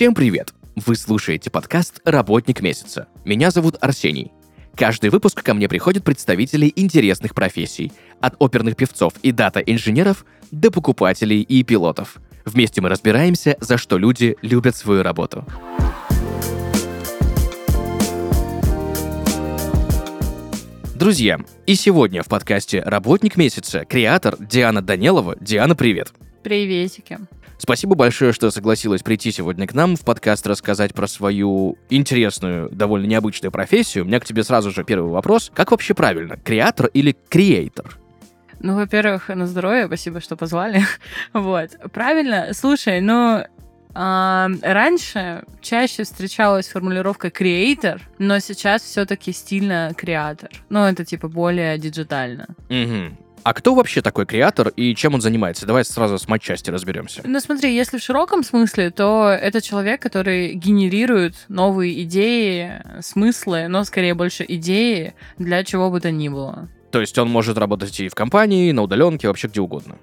Всем привет! Вы слушаете подкаст «Работник месяца». Меня зовут Арсений. Каждый выпуск ко мне приходят представители интересных профессий, от оперных певцов и дата-инженеров до покупателей и пилотов. Вместе мы разбираемся, за что люди любят свою работу. Друзья, и сегодня в подкасте «Работник месяца» креатор Диана Данилова. Диана, привет! Приветики. Спасибо большое, что согласилась прийти сегодня к нам в подкаст рассказать про свою интересную, довольно необычную профессию. У меня к тебе сразу же первый вопрос. Как вообще правильно, креатор или креатор? Ну, во-первых, на здоровье, спасибо, что позвали. вот. Правильно. Слушай, ну, раньше чаще встречалась формулировка креатор, но сейчас все-таки стильно креатор. Ну, это типа более диджитально. Угу. А кто вообще такой креатор и чем он занимается? Давай сразу с матчасти разберемся. Ну, смотри, если в широком смысле, то это человек, который генерирует новые идеи, смыслы, но скорее больше идеи для чего бы то ни было. То есть он может работать и в компании, и на удаленке, вообще где угодно.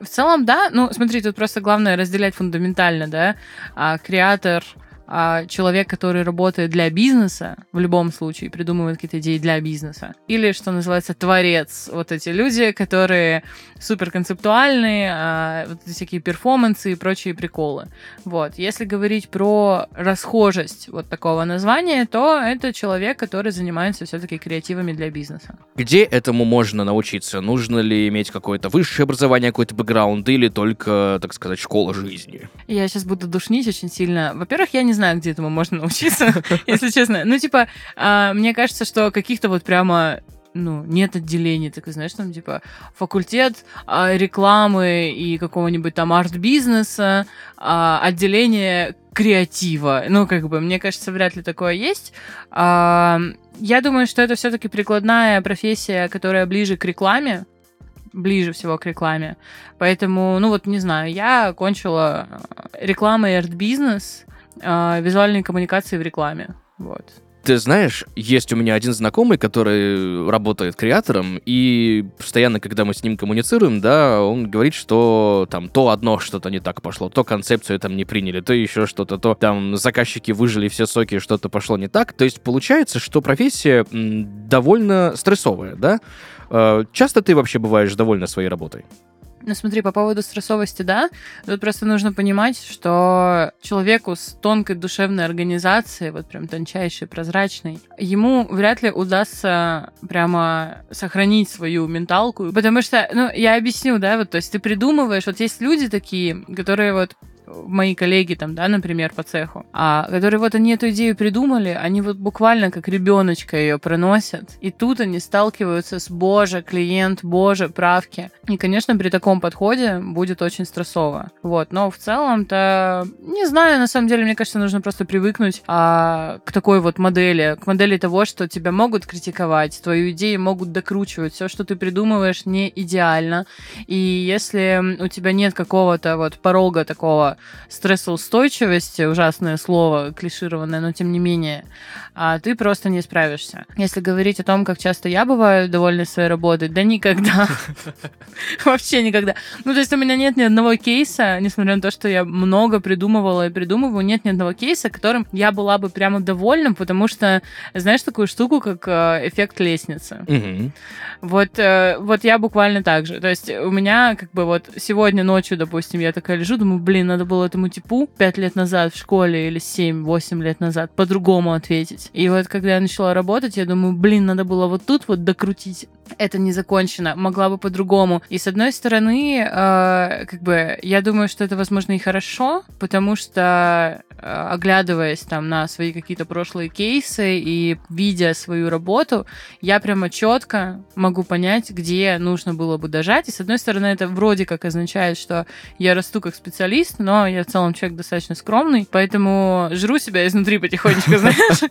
В целом, да. Ну, смотри, тут просто главное разделять фундаментально, да. А, креатор а человек, который работает для бизнеса, в любом случае, придумывает какие-то идеи для бизнеса. Или, что называется, творец. Вот эти люди, которые супер концептуальные, а, вот эти всякие перформансы и прочие приколы. Вот. Если говорить про расхожесть вот такого названия, то это человек, который занимается все-таки креативами для бизнеса. Где этому можно научиться? Нужно ли иметь какое-то высшее образование, какой-то бэкграунд, или только, так сказать, школа жизни? Я сейчас буду душнить очень сильно. Во-первых, я не знаю, где этому можно научиться, если честно. Ну, типа, а, мне кажется, что каких-то вот прямо ну, нет отделений, так знаешь, там, типа, факультет а, рекламы и какого-нибудь там арт-бизнеса, а, отделение креатива. Ну, как бы, мне кажется, вряд ли такое есть. А, я думаю, что это все-таки прикладная профессия, которая ближе к рекламе, ближе всего к рекламе. Поэтому, ну вот, не знаю, я окончила реклама и арт-бизнес, э, визуальные коммуникации в рекламе. Вот. Ты знаешь, есть у меня один знакомый, который работает креатором, и постоянно, когда мы с ним коммуницируем, да, он говорит, что там то одно что-то не так пошло, то концепцию там не приняли, то еще что-то, то там заказчики выжили все соки, что-то пошло не так. То есть получается, что профессия довольно стрессовая, да? Э, часто ты вообще бываешь довольна своей работой? Ну, смотри, по поводу стрессовости, да, тут просто нужно понимать, что человеку с тонкой душевной организацией, вот прям тончайшей, прозрачной, ему вряд ли удастся прямо сохранить свою менталку, потому что, ну, я объясню, да, вот, то есть ты придумываешь, вот есть люди такие, которые вот мои коллеги там, да, например, по цеху, а, которые вот они эту идею придумали, они вот буквально как ребеночка ее проносят, и тут они сталкиваются с боже, клиент, боже, правки. И, конечно, при таком подходе будет очень стрессово. Вот, но в целом-то, не знаю, на самом деле, мне кажется, нужно просто привыкнуть а, к такой вот модели, к модели того, что тебя могут критиковать, твою идею могут докручивать, все, что ты придумываешь, не идеально. И если у тебя нет какого-то вот порога такого стрессоустойчивости, ужасное слово, клишированное, но тем не менее, а ты просто не справишься. Если говорить о том, как часто я бываю довольна своей работой, да никогда. Вообще никогда. Ну, то есть у меня нет ни одного кейса, несмотря на то, что я много придумывала и придумываю, нет ни одного кейса, которым я была бы прямо довольна, потому что, знаешь, такую штуку, как э, эффект лестницы. Вот, э, вот я буквально так же. То есть у меня как бы вот сегодня ночью, допустим, я такая лежу, думаю, блин, надо было этому типу пять лет назад в школе или семь-восемь лет назад по-другому ответить. И вот когда я начала работать, я думаю, блин, надо было вот тут вот докрутить. Это не закончено, могла бы по-другому. И с одной стороны, э, как бы, я думаю, что это, возможно, и хорошо, потому что э, оглядываясь там на свои какие-то прошлые кейсы и видя свою работу, я прямо четко могу понять, где нужно было бы дожать. И с одной стороны, это вроде как означает, что я расту как специалист, но я в целом человек достаточно скромный, поэтому жру себя изнутри потихонечку, знаешь.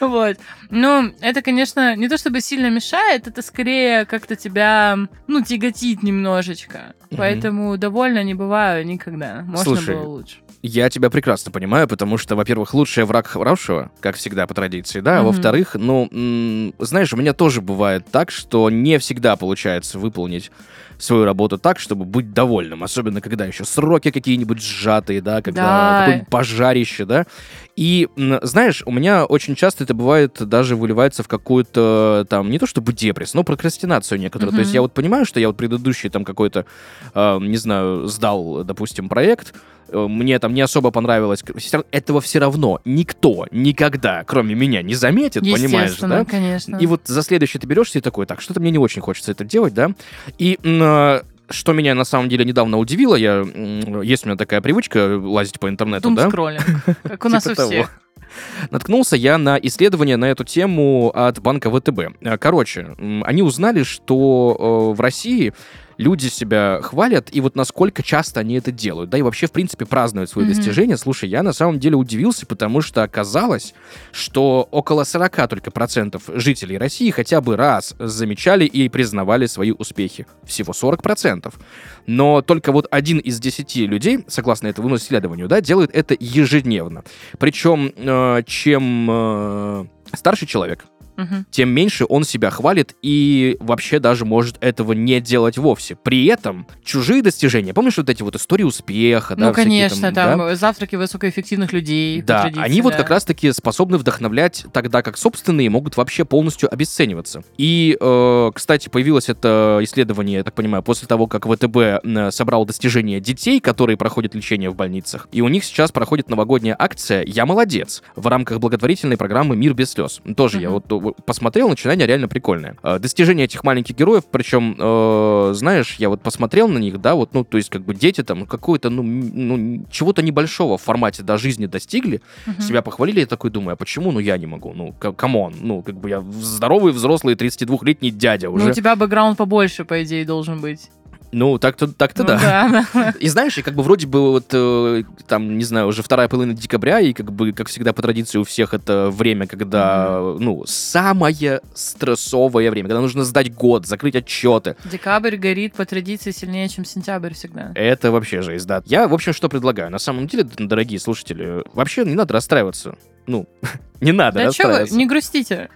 Вот. Ну, это, конечно, не то чтобы сильно мешает, это скорее как-то тебя, ну, тяготит немножечко. Поэтому довольно не бываю никогда. Можно было лучше. Я тебя прекрасно понимаю, потому что, во-первых, лучший враг хорошего, как всегда по традиции, да, а Мгм. во-вторых, ну, знаешь, у меня тоже бывает так, что не всегда получается выполнить свою работу так, чтобы быть довольным, особенно когда еще сроки какие-нибудь сжатые, да, когда Да. какое-нибудь пожарище, да. И, знаешь, у меня очень часто это бывает, даже выливается в какую-то, там, не то чтобы депресс, но прокрастинацию некоторую. То есть я вот понимаю, что я вот предыдущий там какой-то, э, не знаю, сдал, допустим, проект, мне там не особо понравилось. Равно- Этого все равно никто никогда, кроме меня, не заметит, понимаешь, да? конечно. И вот за следующий ты берешься и такой, так, что-то мне не очень хочется это делать, да? И э, что меня на самом деле недавно удивило, я, есть у меня такая привычка лазить по интернету, да? Как у нас у Типа всех. Наткнулся я на исследование на эту тему от банка ВТБ. Э, Короче, они узнали, что э, в России люди себя хвалят, и вот насколько часто они это делают, да, и вообще, в принципе, празднуют свои Мгм. достижения. Слушай, я на самом деле удивился, потому что оказалось, что около 40 только процентов жителей России хотя бы раз замечали и признавали свои успехи. Всего 40 процентов. Но только вот один из десяти людей, согласно этому исследованию, да, делает это ежедневно. Причем, э, чем э, старше человек, Мгм. тем меньше он себя хвалит и вообще даже может этого не делать вовсе. При этом чужие достижения, помнишь вот эти вот истории успеха, да, Ну, конечно, там, да? завтраки высокоэффективных людей. Да, они вот да. как раз-таки способны вдохновлять, тогда как собственные могут вообще полностью обесцениваться. И, э, кстати, появилось это исследование, я так понимаю, после того, как ВТБ собрал достижения детей, которые проходят лечение в больницах. И у них сейчас проходит новогодняя акция «Я молодец» в рамках благотворительной программы «Мир без слез». Тоже я Мгм. вот посмотрел, начинание реально прикольное. Э, Достижения этих маленьких героев, причем, э, знаешь, я вот посмотрел на них, да, вот, ну, то есть, как бы дети там какой-то, ну, ну, чего-то небольшого в формате до жизни достигли, Мгм. себя похвалили, я такой думаю, а почему, ну, я не могу, ну, come on, ну, как бы я здоровый, взрослый, 32-летний дядя Ну, уже. у тебя бэкграунд побольше, по идее, должен быть. Ну, так-то, так-то Ну да. да. И знаешь, и как бы вроде бы вот э, там, не знаю, уже вторая половина декабря, и как бы, как всегда по традиции у всех это время, когда, ну, самое стрессовое время, когда нужно сдать год, закрыть отчеты. Декабрь горит по традиции сильнее, чем сентябрь всегда. Это вообще жесть, да. Я, в общем, что предлагаю? На самом деле, дорогие слушатели, вообще не надо расстраиваться. Ну, не надо Да что вы, расстраиваться. не грустите.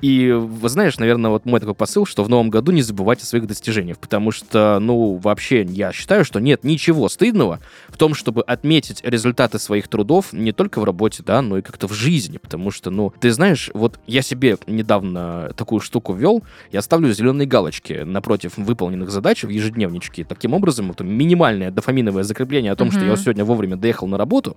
И, вы знаешь, наверное, вот мой такой посыл, что в новом году не забывайте о своих достижениях, потому что, ну, вообще, я считаю, что нет ничего стыдного в том, чтобы отметить результаты своих трудов не только в работе, да, но и как-то в жизни, потому что, ну, ты знаешь, вот я себе недавно такую штуку ввел, я ставлю зеленые галочки напротив выполненных задач в ежедневничке. Таким образом, это минимальное дофаминовое закрепление о том, что я сегодня вовремя доехал на работу,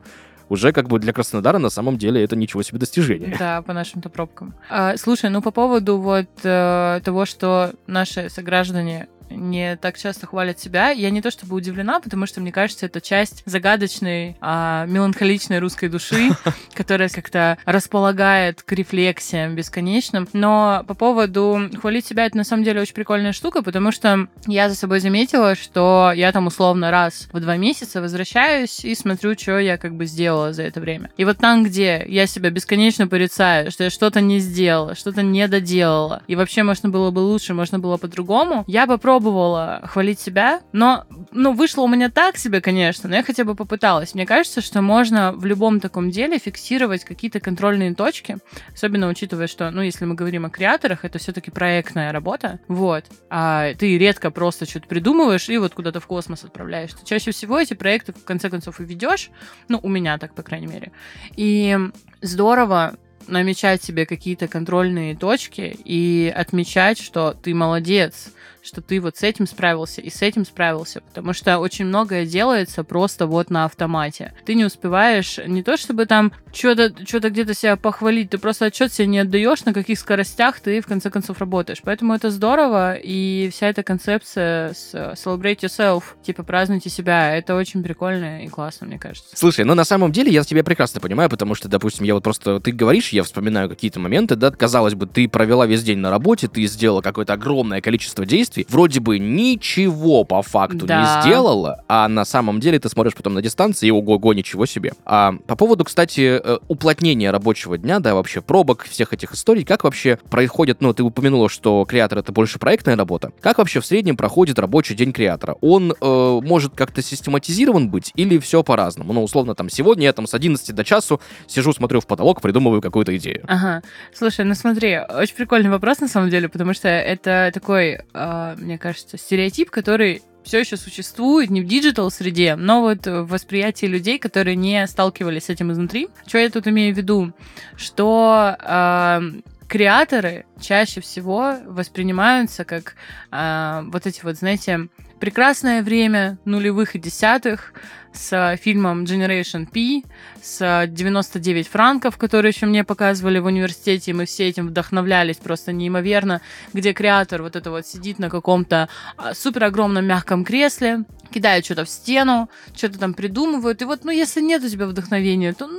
уже как бы для Краснодара на самом деле это ничего себе достижение. Да, по нашим-то пробкам. А, слушай, ну по поводу вот э, того, что наши сограждане не так часто хвалят себя, я не то чтобы удивлена, потому что, мне кажется, это часть загадочной, а, меланхоличной русской души, которая как-то располагает к рефлексиям бесконечным. Но по поводу хвалить себя, это на самом деле очень прикольная штука, потому что я за собой заметила, что я там условно раз в два месяца возвращаюсь и смотрю, что я как бы сделала за это время. И вот там, где я себя бесконечно порицаю, что я что-то не сделала, что-то не доделала, и вообще можно было бы лучше, можно было по-другому, я попробовала хвалить себя, но, ну, вышло у меня так себе, конечно, но я хотя бы попыталась. Мне кажется, что можно в любом таком деле фиксировать какие-то контрольные точки, особенно учитывая, что, ну, если мы говорим о креаторах, это все-таки проектная работа, вот, а ты редко просто что-то придумываешь и вот куда-то в космос отправляешь. Ты чаще всего эти проекты в конце концов и ведешь, ну, у меня так, по крайней мере. И здорово намечать себе какие-то контрольные точки и отмечать, что ты молодец, что ты вот с этим справился и с этим справился, потому что очень многое делается просто вот на автомате. Ты не успеваешь не то чтобы там что-то что где-то себя похвалить, ты просто отчет себе не отдаешь, на каких скоростях ты в конце концов работаешь. Поэтому это здорово, и вся эта концепция с celebrate yourself, типа празднуйте себя, это очень прикольно и классно, мне кажется. Слушай, ну на самом деле я тебя прекрасно понимаю, потому что, допустим, я вот просто, ты говоришь, я вспоминаю какие-то моменты, да, казалось бы, ты провела весь день на работе, ты сделала какое-то огромное количество действий, вроде бы ничего по факту Да. не сделала, а на самом деле ты смотришь потом на дистанции и ого-го, ничего себе. А по поводу, кстати, э, уплотнение рабочего дня, да, вообще пробок, всех этих историй, как вообще происходит, ну, ты упомянула, что креатор это больше проектная работа. Как вообще в среднем проходит рабочий день креатора? Он э, может как-то систематизирован быть или все по-разному? Ну, условно, там, сегодня я там с 11 до часу сижу, смотрю в потолок, придумываю какую-то идею. Ага. Слушай, ну смотри, очень прикольный вопрос на самом деле, потому что это такой, э, мне кажется, стереотип, который все еще существует не в digital среде, но вот в восприятии людей, которые не сталкивались с этим изнутри. Что я тут имею в виду? Что э, креаторы чаще всего воспринимаются как э, вот эти вот, знаете, прекрасное время нулевых и десятых, с фильмом Generation P, с 99 франков, которые еще мне показывали в университете, и мы все этим вдохновлялись просто неимоверно, где креатор вот это вот сидит на каком-то а, супер огромном мягком кресле, кидает что-то в стену, что-то там придумывают, и вот, ну, если нет у тебя вдохновения, то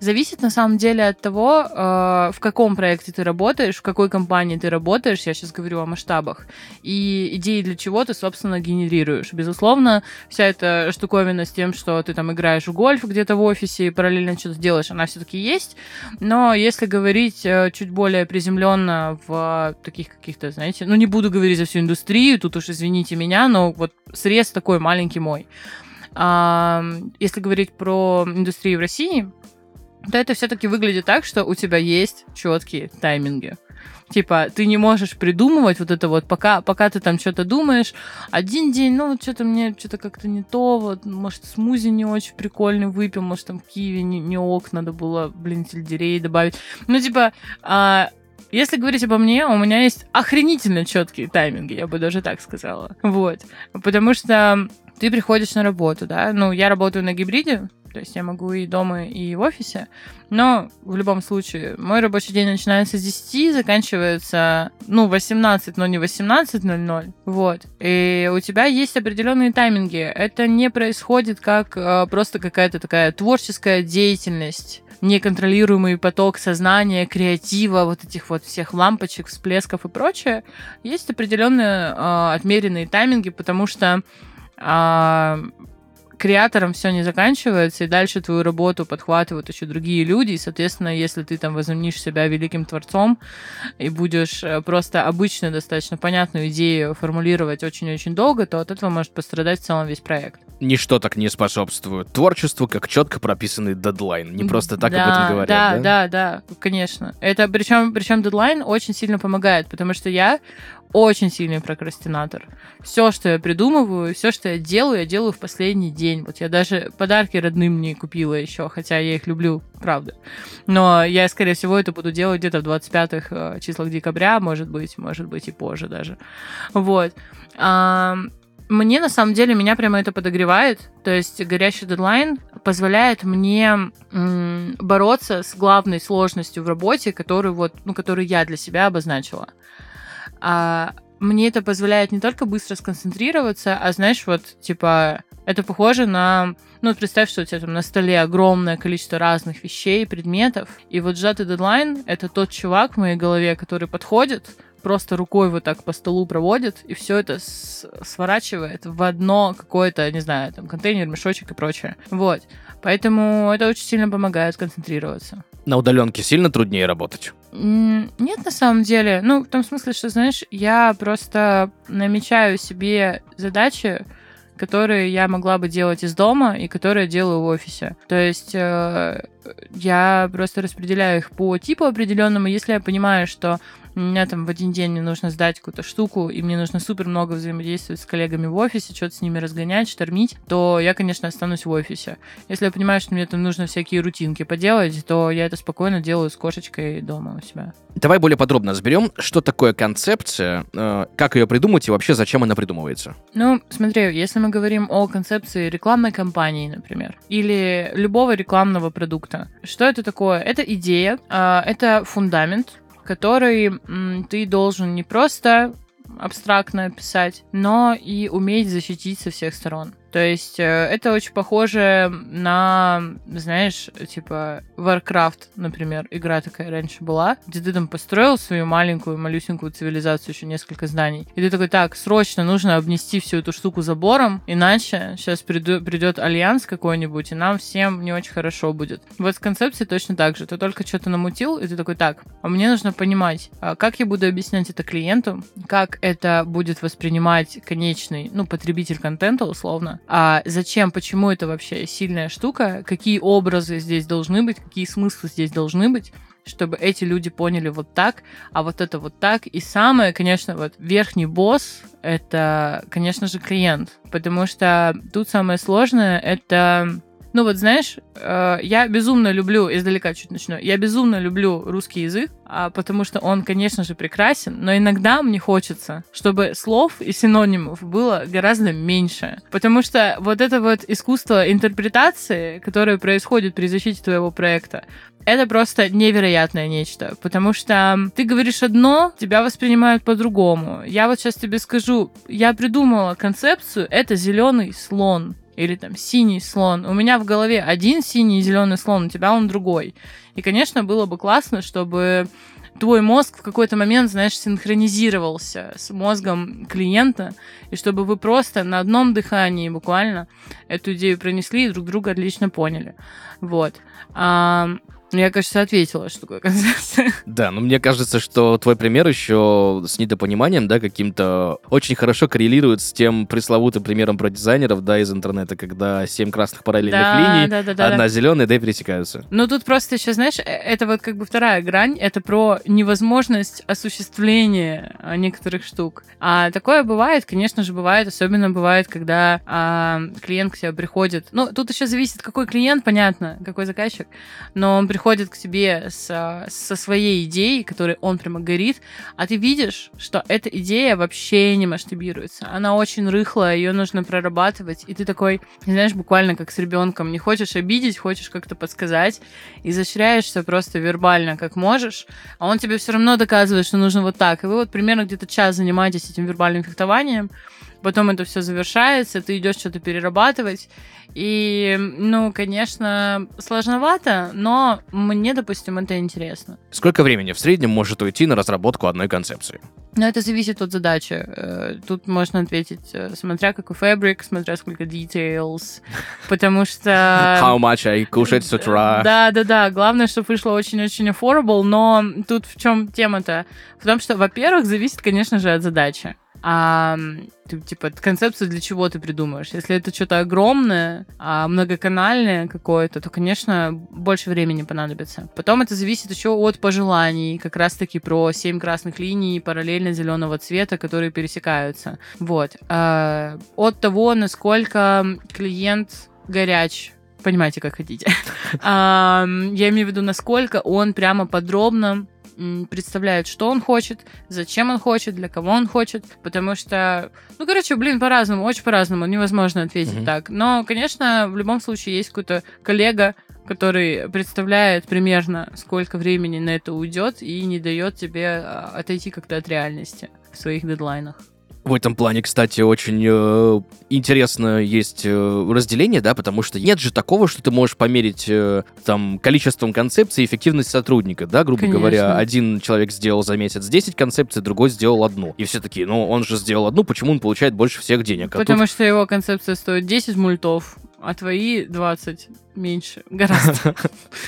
Зависит на самом деле от того, э, в каком проекте ты работаешь, в какой компании ты работаешь, я сейчас говорю о масштабах, и идеи для чего ты, собственно, генерируешь. Безусловно, вся эта штуковина с тем, что ты там играешь в гольф где-то в офисе и параллельно что-то делаешь, она все-таки есть. Но если говорить э, чуть более приземленно в таких каких-то, знаете, ну не буду говорить за всю индустрию, тут уж извините меня, но вот срез такой маленький мой. Если говорить про индустрию в России, то это все-таки выглядит так, что у тебя есть четкие тайминги. Типа, ты не можешь придумывать вот это вот, пока, пока ты там что-то думаешь. Один день, ну, вот что-то мне что-то как-то не то, вот, может, смузи не очень прикольный выпил, может, там киви не, не ок, надо было, блин, сельдерей добавить. Ну, типа, а, если говорить обо мне, у меня есть охренительно четкие тайминги, я бы даже так сказала. Вот. Потому что ты приходишь на работу, да, ну, я работаю на гибриде, то есть я могу и дома, и в офисе. Но в любом случае, мой рабочий день начинается с 10, заканчивается, ну, 18, но не 18.00. Вот. И у тебя есть определенные тайминги. Это не происходит как э, просто какая-то такая творческая деятельность неконтролируемый поток сознания, креатива, вот этих вот всех лампочек, всплесков и прочее, есть определенные э, отмеренные тайминги, потому что э, креатором все не заканчивается, и дальше твою работу подхватывают еще другие люди, и, соответственно, если ты там возомнишь себя великим творцом и будешь э, просто обычную, достаточно понятную идею формулировать очень-очень долго, то от этого может пострадать в целом весь проект. Ничто так не способствует творчеству, как четко прописанный дедлайн. Не просто так да, об этом говорят, да? Да, да, да, конечно. Это причем, причем дедлайн очень сильно помогает, потому что я очень сильный прокрастинатор. Все, что я придумываю, все, что я делаю, я делаю в последний день. Вот я даже подарки родным не купила еще, хотя я их люблю, правда. Но я, скорее всего, это буду делать где-то в 25-х э, числах декабря, может быть, может быть и позже даже. Вот. Мне, на самом деле, меня прямо это подогревает. То есть горящий дедлайн позволяет мне бороться с главной сложностью в работе, которую, вот, ну, которую я для себя обозначила. А мне это позволяет не только быстро сконцентрироваться, а знаешь, вот, типа, это похоже на... Ну, представь, что у тебя там на столе огромное количество разных вещей, предметов, и вот сжатый дедлайн — это тот чувак в моей голове, который подходит, просто рукой вот так по столу проводит, и все это сворачивает в одно какое-то, не знаю, там, контейнер, мешочек и прочее. Вот. Поэтому это очень сильно помогает сконцентрироваться. На удаленке сильно труднее работать? Нет, на самом деле. Ну, в том смысле, что, знаешь, я просто намечаю себе задачи, которые я могла бы делать из дома и которые делаю в офисе. То есть э, я просто распределяю их по типу определенному. Если я понимаю, что у меня там в один день мне нужно сдать какую-то штуку, и мне нужно супер много взаимодействовать с коллегами в офисе, что-то с ними разгонять, штормить, то я, конечно, останусь в офисе. Если я понимаю, что мне там нужно всякие рутинки поделать, то я это спокойно делаю с кошечкой дома у себя. Давай более подробно разберем, что такое концепция, э, как ее придумать и вообще зачем она придумывается. Ну, смотри, если мы говорим о концепции рекламной кампании, например, или любого рекламного продукта, что это такое? Это идея, э, это фундамент, который ты должен не просто абстрактно описать, но и уметь защитить со всех сторон. То есть э, это очень похоже на, знаешь, типа Warcraft, например, игра такая раньше была, где ты там построил свою маленькую, малюсенькую цивилизацию, еще несколько зданий. И ты такой, так, срочно нужно обнести всю эту штуку забором, иначе сейчас приду, придет альянс какой-нибудь, и нам всем не очень хорошо будет. Вот с концепцией точно так же. Ты только что-то намутил, и ты такой, так, а мне нужно понимать, а как я буду объяснять это клиенту, как это будет воспринимать конечный, ну, потребитель контента, условно, а зачем, почему это вообще сильная штука, какие образы здесь должны быть, какие смыслы здесь должны быть, чтобы эти люди поняли вот так, а вот это вот так. И самое, конечно, вот верхний босс — это, конечно же, клиент, потому что тут самое сложное — это ну вот знаешь, э, я безумно люблю, издалека чуть начну, я безумно люблю русский язык, а, потому что он, конечно же, прекрасен, но иногда мне хочется, чтобы слов и синонимов было гораздо меньше. Потому что вот это вот искусство интерпретации, которое происходит при защите твоего проекта, это просто невероятное нечто, потому что ты говоришь одно, тебя воспринимают по-другому. Я вот сейчас тебе скажу, я придумала концепцию, это зеленый слон или там синий слон. У меня в голове один синий и зеленый слон, у тебя он другой. И, конечно, было бы классно, чтобы твой мозг в какой-то момент, знаешь, синхронизировался с мозгом клиента, и чтобы вы просто на одном дыхании буквально эту идею пронесли и друг друга отлично поняли. Вот. Я, кажется, ответила, что такое концепция. Да, но мне кажется, что твой пример еще с недопониманием, да, каким-то очень хорошо коррелирует с тем пресловутым примером про дизайнеров, да, из интернета, когда семь красных параллельных Да, линий, да, да, да, одна да. зеленая, да, и пересекаются. Ну, тут просто еще, знаешь, э, это вот как бы вторая грань, это про невозможность осуществления а, некоторых штук. А такое бывает, конечно же, бывает, особенно бывает, когда а, клиент к тебе приходит. Ну, тут еще зависит, какой клиент, понятно, какой заказчик, но он приходит к тебе с, со своей идеей, которой он прямо горит, а ты видишь, что эта идея вообще не масштабируется. Она очень рыхлая, ее нужно прорабатывать, и ты такой, знаешь, буквально как с ребенком, не хочешь обидеть, хочешь как-то подсказать, изощряешься просто вербально, как можешь, а он тебе все равно доказывает, что нужно вот так. И вы вот примерно где-то час занимаетесь этим вербальным фехтованием, потом это все завершается, ты идешь что-то перерабатывать. И, ну, конечно, сложновато, но мне, допустим, это интересно. Сколько времени в среднем может уйти на разработку одной концепции? Но это зависит от задачи. Э, Тут можно ответить, э, смотря какой фабрик, смотря сколько details, потому что... How much I кушать с утра? Да, да, да. Главное, чтобы вышло очень-очень affordable, но тут в чем тема-то? В том, что, во-первых, зависит, конечно же, от задачи. А ты, типа, концепцию для чего ты придумаешь? Если это что-то огромное, а многоканальное какое-то, то, конечно, больше времени понадобится. Потом это зависит еще от пожеланий, как раз-таки про семь красных линий параллельно зеленого цвета, которые пересекаются. Вот. А, от того, насколько клиент горяч понимаете, как хотите. А, Я имею в виду, насколько он прямо подробно представляет, что он хочет, зачем он хочет, для кого он хочет, потому что, ну, короче, блин, по-разному, очень по-разному, невозможно ответить Мгм. так. Но, конечно, в любом случае есть какой-то коллега, который представляет примерно, сколько времени на это уйдет и не дает тебе а, отойти как-то от реальности в своих дедлайнах. В этом плане, кстати, очень э, интересно есть э, разделение, да, потому что нет же такого, что ты можешь померить э, там количеством концепций эффективность сотрудника, да, грубо Конечно. говоря, один человек сделал за месяц 10 концепций, другой сделал одну. И все такие, ну, он же сделал одну, почему он получает больше всех денег? А тут Потому что его концепция стоит 10 мультов, а твои 20 меньше. Гораздо.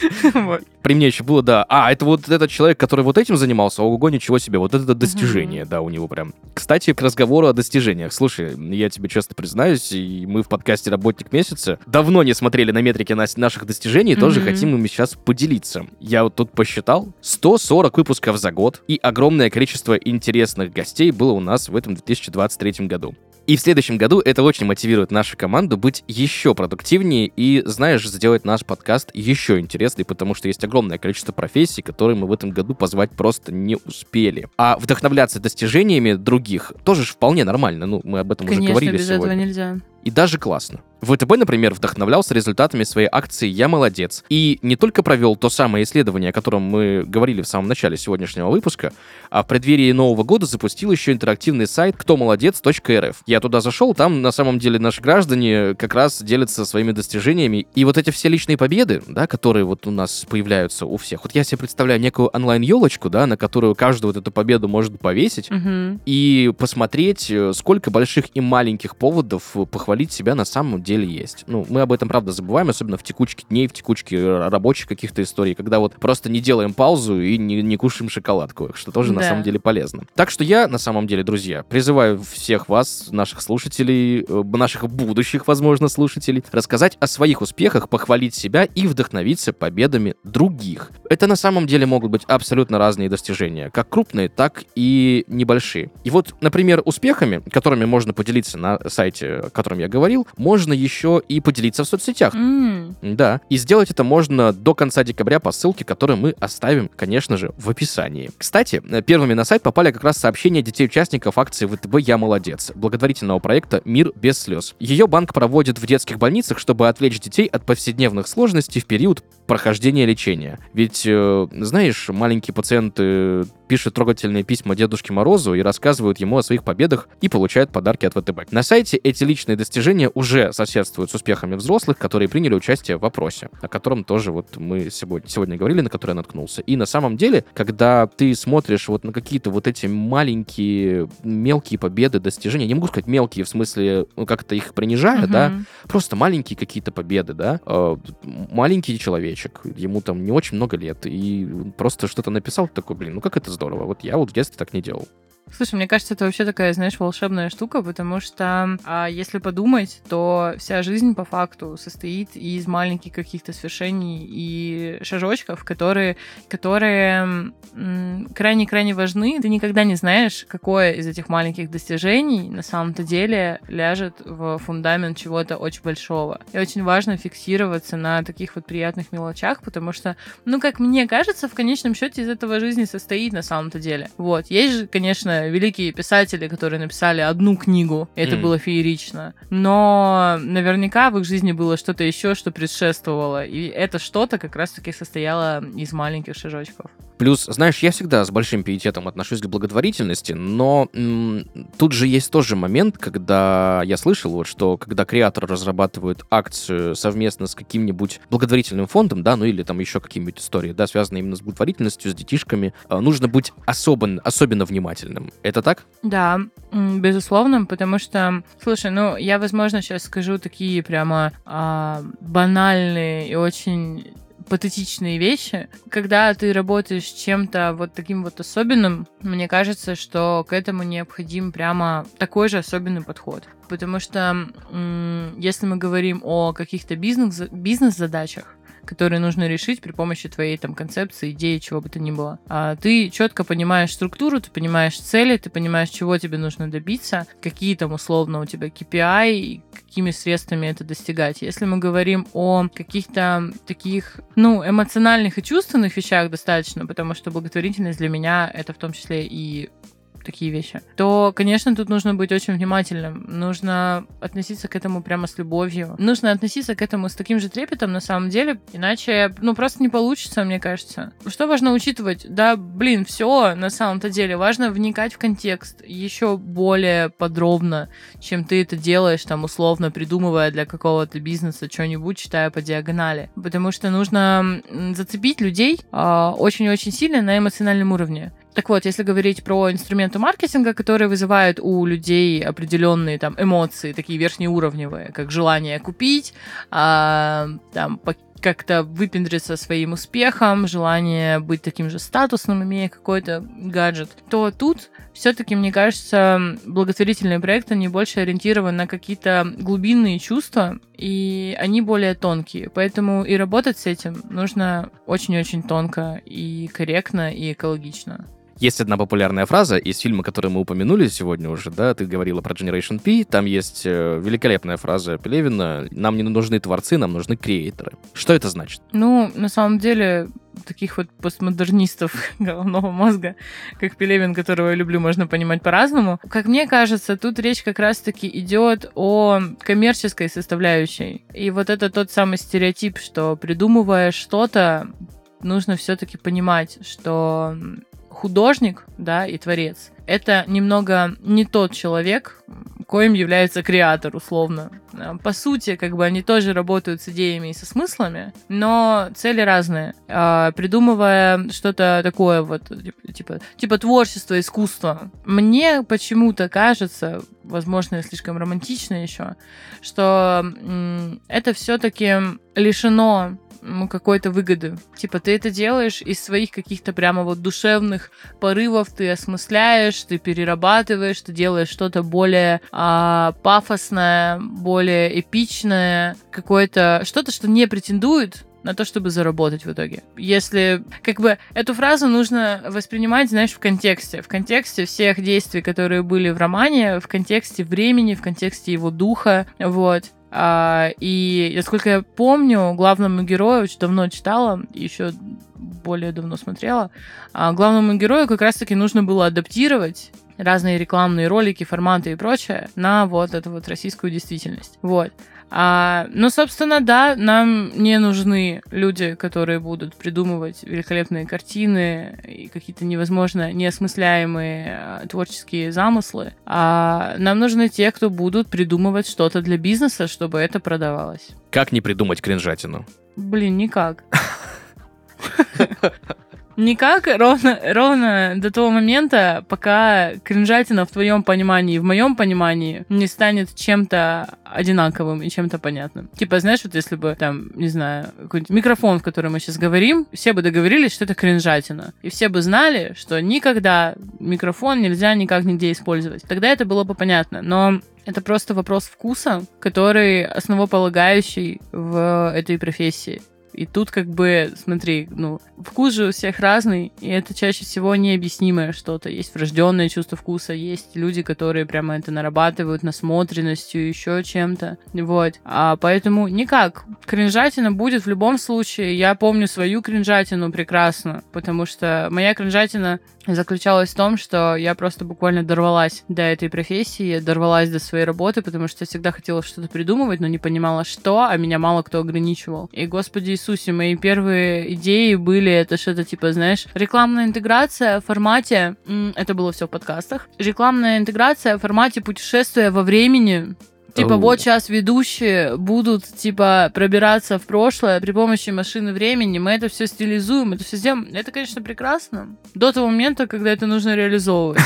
При мне еще было, да, а, это вот этот человек, который вот этим занимался, ого, ничего себе, вот это достижение, да, у него прям. Кстати, к разговору о достижениях. Слушай, я тебе честно признаюсь, и мы в подкасте «Работник месяца» давно не смотрели на метрики наших достижений, тоже хотим ими сейчас поделиться. Я вот тут посчитал, 140 выпусков за год, и огромное количество интересных гостей было у нас в этом 2023 году. И в следующем году это очень мотивирует нашу команду быть еще продуктивнее и, знаешь, сделать наш подкаст еще интересный, потому что есть огромное количество профессий, которые мы в этом году позвать просто не успели. А вдохновляться достижениями других тоже вполне нормально. Ну, мы об этом уже Конечно, говорили без сегодня. этого нельзя. И даже классно. ВТБ, например, вдохновлялся результатами своей акции «Я молодец» и не только провел то самое исследование, о котором мы говорили в самом начале сегодняшнего выпуска, а в преддверии Нового года запустил еще интерактивный сайт «Кто молодец.рф». Я туда зашел, там на самом деле наши граждане как раз делятся своими достижениями. И вот эти все личные победы, да, которые вот у нас появляются у всех. Вот я себе представляю некую онлайн-елочку, да, на которую каждую вот эту победу может повесить Мгм. и посмотреть, э, сколько больших и маленьких поводов похвалить себя на самом деле есть. Ну, мы об этом, правда, забываем, особенно в текучке дней, в текучке э, рабочих каких-то историй, когда вот просто не делаем паузу и не, не кушаем шоколадку, что тоже на Да. самом деле полезно. Так что я, на самом деле, друзья, призываю всех вас, наших слушателей, э, наших будущих, возможно, слушателей, рассказать о своих успехах, похвалить себя и вдохновиться победами других. Это на самом деле могут быть абсолютно разные достижения, как крупные, так и небольшие. И вот, например, успехами, которыми можно поделиться на сайте, о котором я говорил, можно еще и поделиться в соцсетях. М, Да, и сделать это можно до конца декабря по ссылке, которую мы оставим, конечно же, в описании. Кстати, э, первыми на сайт попали как раз сообщения детей-участников акции ВТБ «Я молодец», благотворительного проекта «Мир без слез». Ее банк проводит в детских больницах, чтобы отвлечь детей от повседневных сложностей в период прохождения лечения. Ведь, э, знаешь, маленькие пациенты пишут трогательные письма Дедушке Морозу и рассказывают ему о своих победах и получают подарки от ВТБ. На сайте эти личные достижения уже соседствуют с успехами взрослых, которые приняли участие в опросе, о котором тоже вот мы сегодня, сегодня говорили, на который я наткнулся. И на самом деле, когда ты смотришь вот на какие-то вот эти маленькие, мелкие победы, достижения, не могу сказать мелкие в смысле, ну, как-то их принижая, да, мгм. просто маленькие какие-то победы, да, Э, маленький человечек, ему там не очень много лет, и просто что-то написал, такой, блин, ну как это здорово, вот я вот в детстве так не делал. Слушай, мне кажется, это вообще такая, знаешь, волшебная штука, потому что а, если подумать, то вся жизнь по факту состоит из маленьких каких-то свершений и шажочков, которые, которые крайне-крайне важны. Ты никогда не знаешь, какое из этих маленьких достижений на самом-то деле ляжет в фундамент чего-то очень большого. И очень важно фиксироваться на таких вот приятных мелочах, потому что, ну, как мне кажется, в конечном счете из этого жизни состоит на самом-то деле. Вот. Есть же, конечно, великие писатели, которые написали одну книгу, и это Мгм. было феерично. Но наверняка в их жизни было что-то еще, что предшествовало. И это что-то как раз-таки состояло из маленьких шажочков. Плюс, знаешь, я всегда с большим пиететом отношусь к благотворительности, но м, тут же есть тоже момент, когда я слышал, вот, что когда креатор разрабатывает акцию совместно с каким-нибудь благотворительным фондом, да, ну или там еще какие-нибудь истории, да, связанные именно с благотворительностью, с детишками, а, нужно быть особенно, особенно внимательным. Это так? Да, безусловно, потому что, слушай, ну, я, возможно, сейчас скажу такие прямо а, банальные и очень патетичные вещи. Когда ты работаешь чем-то вот таким вот особенным, мне кажется, что к этому необходим прямо такой же особенный подход. Потому что если мы говорим о каких-то бизнес- бизнес-задачах, которые нужно решить при помощи твоей там концепции, идеи, чего бы то ни было. А ты четко понимаешь структуру, ты понимаешь цели, ты понимаешь, чего тебе нужно добиться, какие там условно у тебя KPI, и какими средствами это достигать. Если мы говорим о каких-то таких, ну, эмоциональных и чувственных вещах достаточно, потому что благотворительность для меня это в том числе и такие вещи, то, конечно, тут нужно быть очень внимательным. Нужно относиться к этому прямо с любовью. Нужно относиться к этому с таким же трепетом, на самом деле, иначе, ну, просто не получится, мне кажется. Что важно учитывать? Да, блин, все на самом-то деле. Важно вникать в контекст еще более подробно, чем ты это делаешь, там, условно придумывая для какого-то бизнеса что-нибудь, читая по диагонали. Потому что нужно зацепить людей а, очень-очень сильно на эмоциональном уровне. Так вот, если говорить про инструменты маркетинга, которые вызывают у людей определенные там эмоции, такие верхнеуровневые, как желание купить, а, там как-то выпендриться своим успехом, желание быть таким же статусным, имея какой-то гаджет, то тут все-таки, мне кажется, благотворительные проекты, они больше ориентированы на какие-то глубинные чувства, и они более тонкие. Поэтому и работать с этим нужно очень-очень тонко и корректно, и экологично. Есть одна популярная фраза из фильма, который мы упомянули сегодня уже, да, ты говорила про Generation P, там есть э, великолепная фраза Пелевина «Нам не нужны творцы, нам нужны креаторы». Что это значит? Ну, на самом деле, таких вот постмодернистов головного мозга, как Пелевин, которого я люблю, можно понимать по-разному. Как мне кажется, тут речь как раз-таки идет о коммерческой составляющей. И вот это тот самый стереотип, что придумывая что-то, нужно все-таки понимать, что художник, да, и творец, это немного не тот человек, коим является креатор, условно. По сути, как бы они тоже работают с идеями и со смыслами, но цели разные. А, придумывая что-то такое вот, типа, типа творчество, искусство, мне почему-то кажется, возможно, я слишком романтично еще, что это все-таки лишено какой-то выгоды. Типа, ты это делаешь из своих каких-то прямо вот душевных порывов, ты осмысляешь, ты перерабатываешь, ты делаешь что-то более а, пафосное, более эпичное, какое-то что-то, что не претендует на то, чтобы заработать в итоге. Если, как бы, эту фразу нужно воспринимать, знаешь, в контексте. В контексте всех действий, которые были в романе, в контексте времени, в контексте его духа, вот. А, и, насколько я помню, главному герою, очень давно читала, еще более давно смотрела, а главному герою как раз-таки нужно было адаптировать разные рекламные ролики, форматы и прочее на вот эту вот российскую действительность. Вот. А, ну, собственно, да, нам не нужны люди, которые будут придумывать великолепные картины и какие-то невозможно неосмысляемые а, творческие замыслы. А нам нужны те, кто будут придумывать что-то для бизнеса, чтобы это продавалось. Как не придумать кринжатину? Блин, никак. Никак, ровно, ровно до того момента, пока кринжатина в твоем понимании и в моем понимании не станет чем-то одинаковым и чем-то понятным. Типа, знаешь, вот если бы там, не знаю, какой-нибудь микрофон, в который мы сейчас говорим, все бы договорились, что это кринжатина. И все бы знали, что никогда микрофон нельзя никак нигде использовать. Тогда это было бы понятно. Но это просто вопрос вкуса, который основополагающий в этой профессии. И тут как бы, смотри, ну, вкус же у всех разный, и это чаще всего необъяснимое что-то. Есть врожденное чувство вкуса, есть люди, которые прямо это нарабатывают насмотренностью, еще чем-то. Вот. А поэтому никак. Кринжатина будет в любом случае. Я помню свою кринжатину прекрасно, потому что моя кринжатина заключалась в том, что я просто буквально дорвалась до этой профессии, дорвалась до своей работы, потому что я всегда хотела что-то придумывать, но не понимала, что, а меня мало кто ограничивал. И, господи Иисусе, мои первые идеи были, это что-то типа, знаешь, рекламная интеграция в формате, это было все в подкастах, рекламная интеграция в формате путешествия во времени, Типа, вот сейчас ведущие будут, типа, пробираться в прошлое при помощи машины времени, мы это все стилизуем, это все сделаем. Это, конечно, прекрасно. До того момента, когда это нужно реализовывать.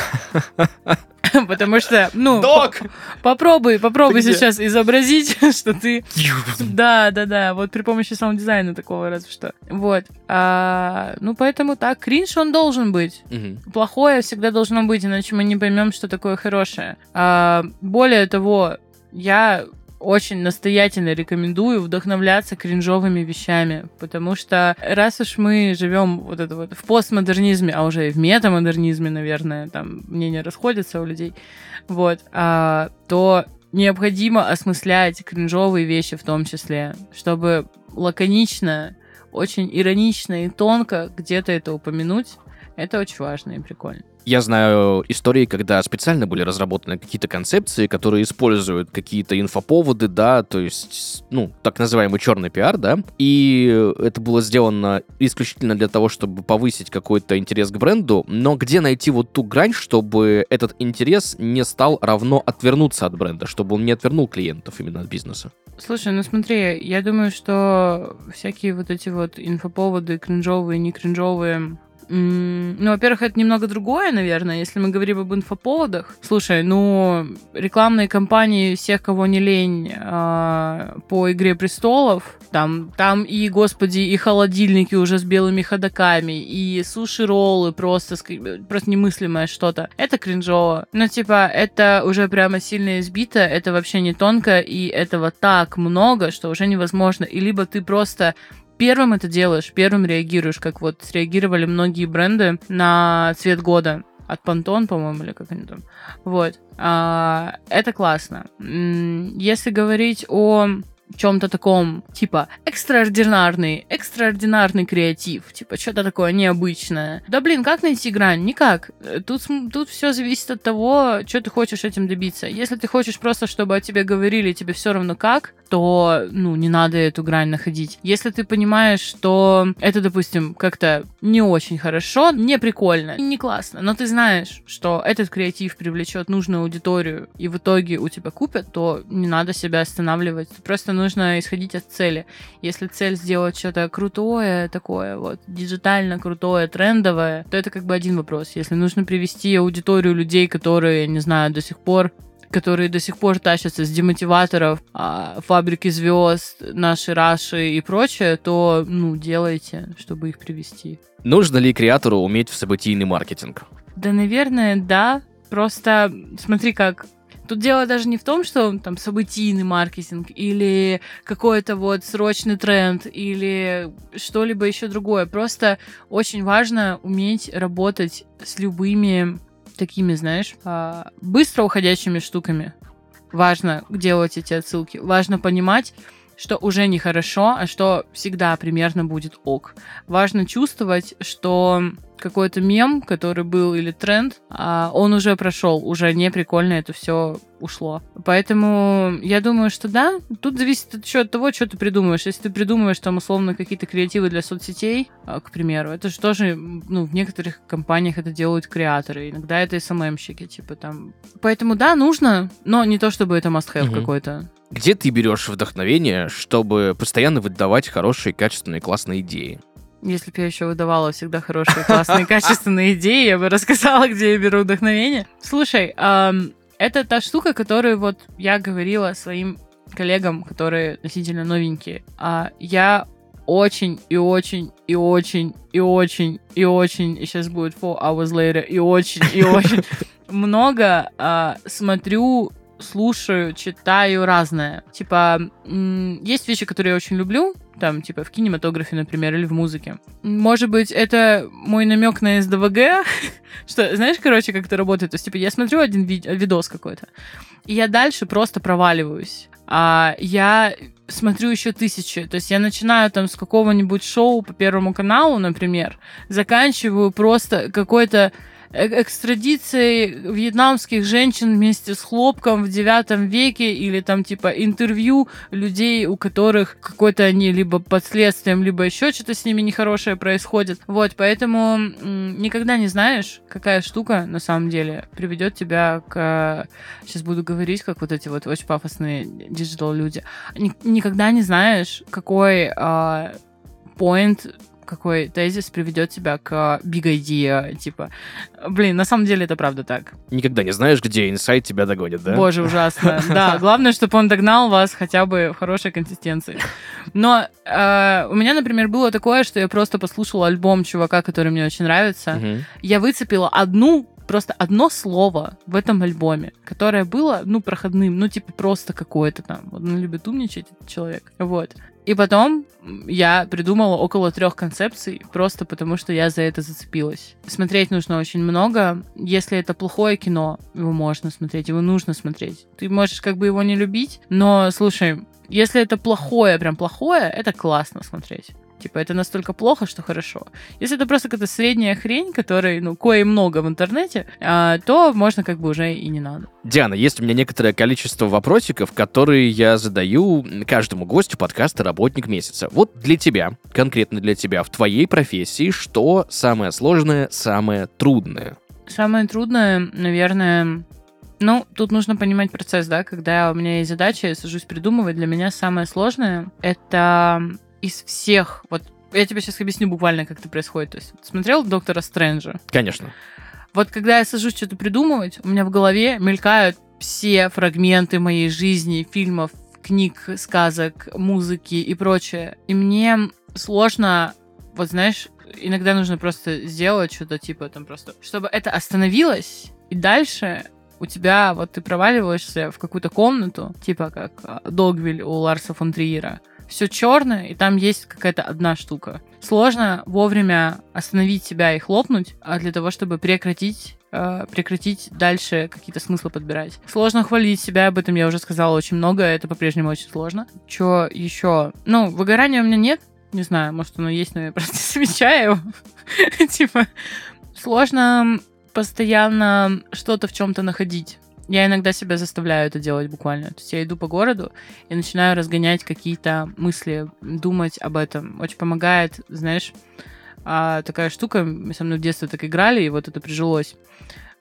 Потому что, ну, Док! попробуй, попробуй сейчас изобразить, что ты... Да, да, да, вот при помощи саунд-дизайна такого разве что. Вот. А, ну, поэтому так, кринж он должен быть. Плохое всегда должно быть, иначе мы не поймем, что такое хорошее. А, более того, я очень настоятельно рекомендую вдохновляться кринжовыми вещами, потому что раз уж мы живем вот это вот в постмодернизме, а уже и в метамодернизме, наверное, там мнения расходятся у людей, вот, а, то необходимо осмыслять кринжовые вещи в том числе, чтобы лаконично, очень иронично и тонко где-то это упомянуть. Это очень важно и прикольно. Я знаю истории, когда специально были разработаны какие-то концепции, которые используют какие-то инфоповоды, да, то есть, ну, так называемый черный пиар, да, и это было сделано исключительно для того, чтобы повысить какой-то интерес к бренду, но где найти вот ту грань, чтобы этот интерес не стал равно отвернуться от бренда, чтобы он не отвернул клиентов именно от бизнеса? Слушай, ну смотри, я думаю, что всякие вот эти вот инфоповоды, кринжовые, не кринжовые, ну, во-первых, это немного другое, наверное, если мы говорим об инфоповодах. Слушай, ну, рекламные кампании всех, кого не лень, э, по «Игре престолов», там, там и, господи, и холодильники уже с белыми ходаками, и суши-роллы просто, просто немыслимое что-то. Это кринжово. Ну, типа, это уже прямо сильно избито, это вообще не тонко, и этого так много, что уже невозможно. И либо ты просто первым это делаешь, первым реагируешь, как вот среагировали многие бренды на цвет года от Pantone, по-моему, или как они там. Вот. А, это классно. Если говорить о чем-то таком, типа, экстраординарный, экстраординарный креатив, типа, что-то такое необычное. Да, блин, как найти грань? Никак. Тут, тут все зависит от того, что ты хочешь этим добиться. Если ты хочешь просто, чтобы о тебе говорили, тебе все равно как, то, ну, не надо эту грань находить. Если ты понимаешь, что это, допустим, как-то не очень хорошо, не прикольно, не классно, но ты знаешь, что этот креатив привлечет нужную аудиторию, и в итоге у тебя купят, то не надо себя останавливать. Просто нужно исходить от цели. Если цель сделать что-то крутое, такое вот, диджитально крутое, трендовое, то это как бы один вопрос. Если нужно привести аудиторию людей, которые, не знаю, до сих пор которые до сих пор тащатся с демотиваторов, а, фабрики звезд, наши раши и прочее, то, ну, делайте, чтобы их привести. Нужно ли креатору уметь в событийный маркетинг? Да, наверное, да. Просто смотри, как Тут дело даже не в том, что там событийный маркетинг или какой-то вот срочный тренд или что-либо еще другое. Просто очень важно уметь работать с любыми такими, знаешь, а, быстро уходящими штуками. Важно делать эти отсылки. Важно понимать, что уже нехорошо, а что всегда примерно будет ок. Важно чувствовать, что какой-то мем, который был, или тренд, а, он уже прошел, уже не прикольно это все ушло. Поэтому я думаю, что да, тут зависит еще от того, что ты придумаешь. Если ты придумаешь там условно какие-то креативы для соцсетей, а, к примеру, это же тоже, ну, в некоторых компаниях это делают креаторы, иногда это СММщики, типа там. Поэтому да, нужно, но не то чтобы это must-have Мгм. какой-то. Где ты берешь вдохновение, чтобы постоянно выдавать хорошие, качественные, классные идеи? Если бы я еще выдавала всегда хорошие, классные, качественные идеи, я бы рассказала, где я беру вдохновение. Слушай, ам, это та штука, которую вот я говорила своим коллегам, которые относительно новенькие. А я очень и очень и очень и очень и очень, и сейчас будет four hours later, и очень и очень много а, смотрю слушаю, читаю разное. Типа, есть вещи, которые я очень люблю, там, типа, в кинематографе, например, или в музыке. Может быть, это мой намек на СДВГ, что, знаешь, короче, как это работает? То есть, типа, я смотрю один ви- видос какой-то, и я дальше просто проваливаюсь. А я смотрю еще тысячи. То есть я начинаю там с какого-нибудь шоу по Первому каналу, например, заканчиваю просто какой-то экстрадицией вьетнамских женщин вместе с хлопком в девятом веке или там типа интервью людей, у которых какой-то они либо под следствием, либо еще что-то с ними нехорошее происходит. Вот, поэтому никогда не знаешь, какая штука на самом деле приведет тебя к... Сейчас буду говорить, как вот эти вот очень пафосные digital люди. Ни- никогда не знаешь, какой а, point какой тезис приведет тебя к big idea, типа, блин, на самом деле это правда так. Никогда не знаешь, где инсайт тебя догонит, да? Боже, ужасно. Да, главное, чтобы он догнал вас хотя бы в хорошей консистенции. Но э, у меня, например, было такое, что я просто послушала альбом чувака, который мне очень нравится. Мгм. Я выцепила одну просто одно слово в этом альбоме, которое было, ну, проходным, ну, типа, просто какое-то там. Он любит умничать, этот человек. Вот. И потом я придумала около трех концепций, просто потому что я за это зацепилась. Смотреть нужно очень много. Если это плохое кино, его можно смотреть, его нужно смотреть. Ты можешь как бы его не любить, но, слушай, если это плохое, прям плохое, это классно смотреть. Типа, это настолько плохо, что хорошо. Если это просто какая-то средняя хрень, которой, ну, кое много в интернете, а, то можно как бы уже и не надо. Диана, есть у меня некоторое количество вопросиков, которые я задаю каждому гостю подкаста «Работник месяца». Вот для тебя, конкретно для тебя, в твоей профессии, что самое сложное, самое трудное? Самое трудное, наверное, ну, тут нужно понимать процесс, да, когда у меня есть задача, я сажусь придумывать, для меня самое сложное — это из всех, вот я тебе сейчас объясню буквально, как это происходит. То есть, смотрел «Доктора Стрэнджа»? Конечно. Вот когда я сажусь что-то придумывать, у меня в голове мелькают все фрагменты моей жизни, фильмов, книг, сказок, музыки и прочее. И мне сложно, вот знаешь, иногда нужно просто сделать что-то типа там просто, чтобы это остановилось, и дальше у тебя вот ты проваливаешься в какую-то комнату, типа как а, Догвиль у Ларса фон Триера, все черное, и там есть какая-то одна штука. Сложно вовремя остановить себя и хлопнуть, а для того, чтобы прекратить э, прекратить дальше какие-то смыслы подбирать. Сложно хвалить себя, об этом я уже сказала очень много, это по-прежнему очень сложно. Что еще? Ну, выгорания у меня нет, не знаю, может оно есть, но я просто замечаю. Типа, сложно постоянно что-то в чем-то находить. Я иногда себя заставляю это делать буквально. То есть я иду по городу и начинаю разгонять какие-то мысли, думать об этом. Очень помогает, знаешь, а, такая штука. Мы со мной в детстве так играли, и вот это прижилось.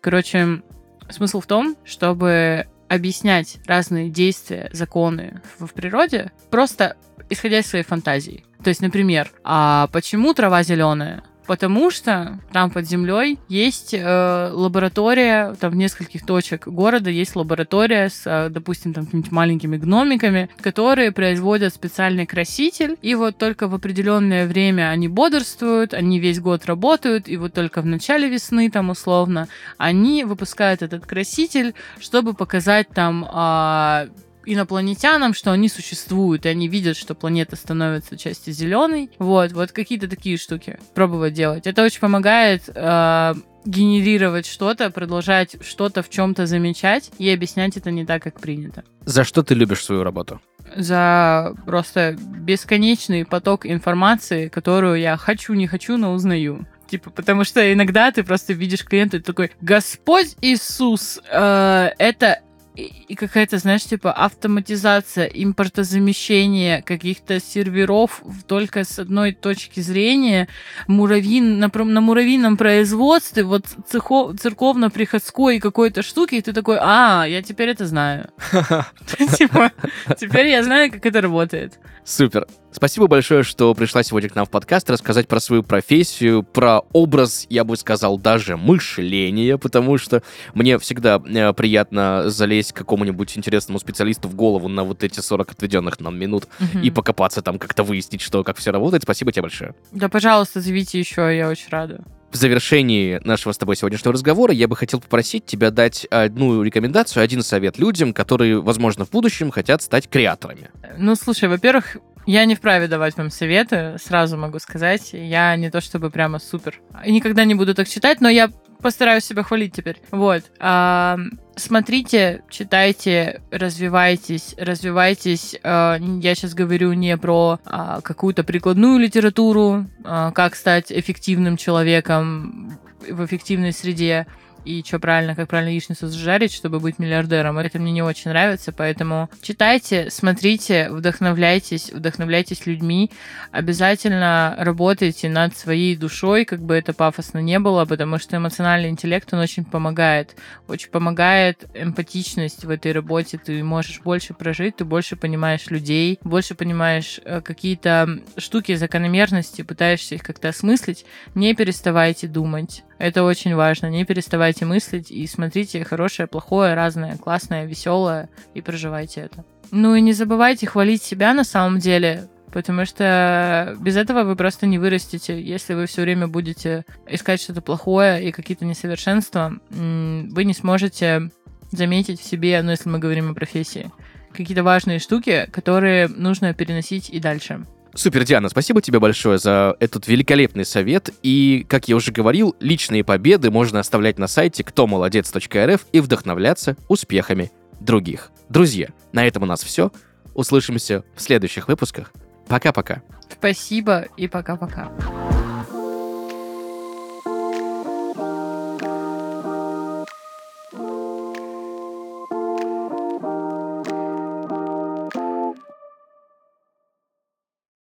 Короче, смысл в том, чтобы объяснять разные действия, законы в, природе, просто исходя из своей фантазии. То есть, например, а почему трава зеленая? Потому что там под землей есть э, лаборатория, там в нескольких точек города есть лаборатория с, э, допустим, там какими-нибудь маленькими гномиками, которые производят специальный краситель, и вот только в определенное время они бодрствуют, они весь год работают, и вот только в начале весны там условно они выпускают этот краситель, чтобы показать там э, инопланетянам, что они существуют, и они видят, что планета становится частью зеленой. Вот, вот какие-то такие штуки пробовать делать. Это очень помогает э, генерировать что-то, продолжать что-то в чем-то замечать и объяснять это не так, как принято. За что ты любишь свою работу? За просто бесконечный поток информации, которую я хочу, не хочу, но узнаю. Типа, потому что иногда ты просто видишь клиента и такой, Господь Иисус, э, это и какая-то, знаешь, типа автоматизация, импортозамещение каких-то серверов только с одной точки зрения, муравьин, на, на муравьином производстве, вот церковно-приходской какой-то штуки, и ты такой, а, я теперь это знаю. Типа, теперь я знаю, как это работает. Супер. Спасибо большое, что пришла сегодня к нам в подкаст рассказать про свою профессию, про образ, я бы сказал, даже мышления, потому что мне всегда э, приятно залезть к какому-нибудь интересному специалисту в голову на вот эти 40 отведенных нам минут Мгм. и покопаться там, как-то выяснить, что, как все работает. Спасибо тебе большое. Да, пожалуйста, зовите еще, я очень рада. В завершении нашего с тобой сегодняшнего разговора я бы хотел попросить тебя дать одну рекомендацию, один совет людям, которые, возможно, в будущем хотят стать креаторами. Ну, слушай, во-первых, я не вправе давать вам советы, сразу могу сказать. Я не то чтобы прямо супер. Никогда не буду так читать, но я постараюсь себя хвалить теперь. Вот. А, смотрите, читайте, развивайтесь, развивайтесь. А, я сейчас говорю не про а, какую-то прикладную литературу, а, как стать эффективным человеком в эффективной среде и что правильно, как правильно яичницу зажарить, чтобы быть миллиардером. Это мне не очень нравится, поэтому читайте, смотрите, вдохновляйтесь, вдохновляйтесь людьми, обязательно работайте над своей душой, как бы это пафосно не было, потому что эмоциональный интеллект, он очень помогает, очень помогает эмпатичность в этой работе, ты можешь больше прожить, ты больше понимаешь людей, больше понимаешь э, какие-то штуки, закономерности, пытаешься их как-то осмыслить, не переставайте думать. Это очень важно. Не переставайте мыслить и смотрите хорошее, плохое, разное, классное, веселое и проживайте это. Ну и не забывайте хвалить себя на самом деле, потому что без этого вы просто не вырастете. Если вы все время будете искать что-то плохое и какие-то несовершенства, вы не сможете заметить в себе, ну если мы говорим о профессии, какие-то важные штуки, которые нужно переносить и дальше. Супер, Диана, спасибо тебе большое за этот великолепный совет. И, как я уже говорил, личные победы можно оставлять на сайте ктомолодец.рф и вдохновляться успехами других. Друзья, на этом у нас все. Услышимся в следующих выпусках. Пока-пока. Спасибо и пока-пока.